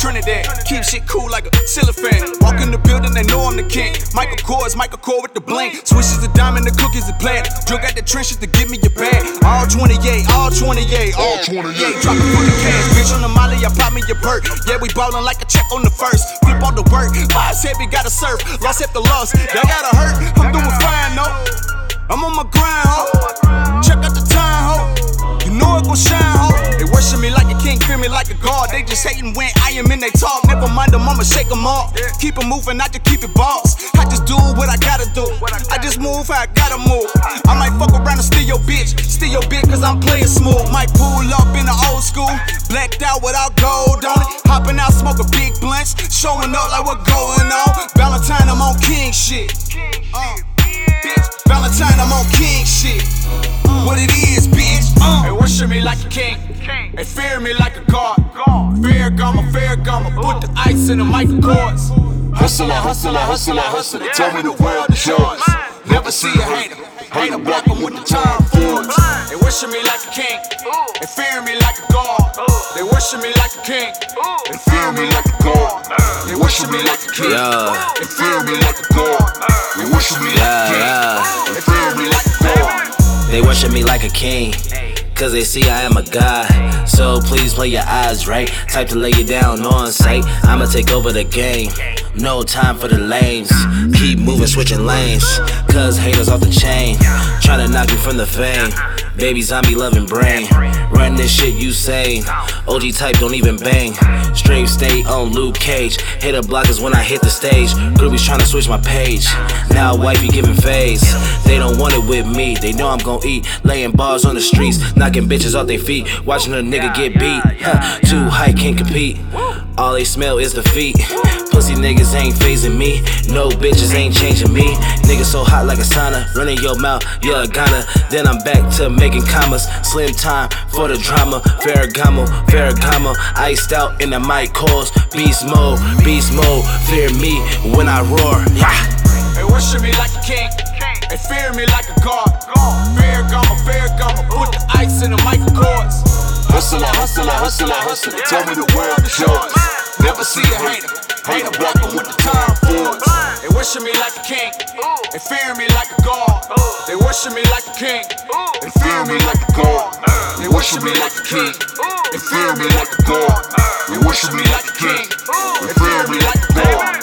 Trinidad. Keep shit cool like a cellophane. Walk in the building, they know I'm the king. Michael Kors, Michael Kors with the bling. Swishes the diamond, the cookies the plant. Drug got the trenches to give me your bag. All 28, all 28, all 28. Drop a fucking cash, bitch on the molly, I pop me your perk. Yeah, we ballin' like a check on the first. Flip all the work. Lives heavy, gotta surf. Lost after loss, that gotta hurt. Me like a god. They just hating when I am in they talk. Never mind them, I'ma shake them off. Keep it moving, I just keep it boss. I just do what I gotta do. I just move how I gotta move. I might fuck around and steal your bitch. Steal your bitch cause I'm playing smooth. Might pull up in the old school. Blacked out without gold on it. Hopping out, smoke a big blunts. Showing up like what going on. Valentine, I'm on king shit. Uh, bitch. Valentine, I'm on king shit. What it is, bitch. They worship me like a king. They fear me like a god. Ferragamo, fair gumma. Put the ice in the Michael Kors. hustle, hustler, hustle. hustler. Tell me the world is yours. Never see a hater. Hater block 'em with the time force. They worship me like a king. They fear me like a god. They worship me like a king. They fear me like a god. They worship me like a king. Yeah. They fear me like a god. Like a king. Cause they see I am a god. So please play your eyes right. Type to lay you down on sight. I'ma take over the game. No time for the lanes. Keep moving, switching lanes. Cause haters off the chain. Tryna knock me from the fame. Baby zombie loving brain. Run this shit you sane. OG type don't even bang. Straight stay on Luke Cage. Hit a block is when I hit the stage. Groupies tryna switch my page. Now wifey giving phase. They don't want it with me. They know I'm gon' eat. Laying bars on the streets. Knocking bitches off their feet. Watching a nigga get beat. Huh, Too high, can't compete. All they smell is defeat. Pussy niggas ain't phasing me. No bitches ain't changing me. Niggas so hot like a sauna. Running your mouth, you're a Ghana. Then I'm back to making commas. Slim time for the drama. Ferragamo, Ferragamo. Iced out in the mic calls. Beast mode, beast mode. Fear me when I roar. Yeah. They worship me like a king. They fear me like a god. Fair gumma. Put the. Hustler, hustler, hustler. Tell me the world is yours. Never see a hater. Hater 'em with the time force. They worship me like a king. They fear me like a god. They worship me like a king. They fear me like a god. They worship me like a king. They fear me like a god. They worship me like a king. They fear me like a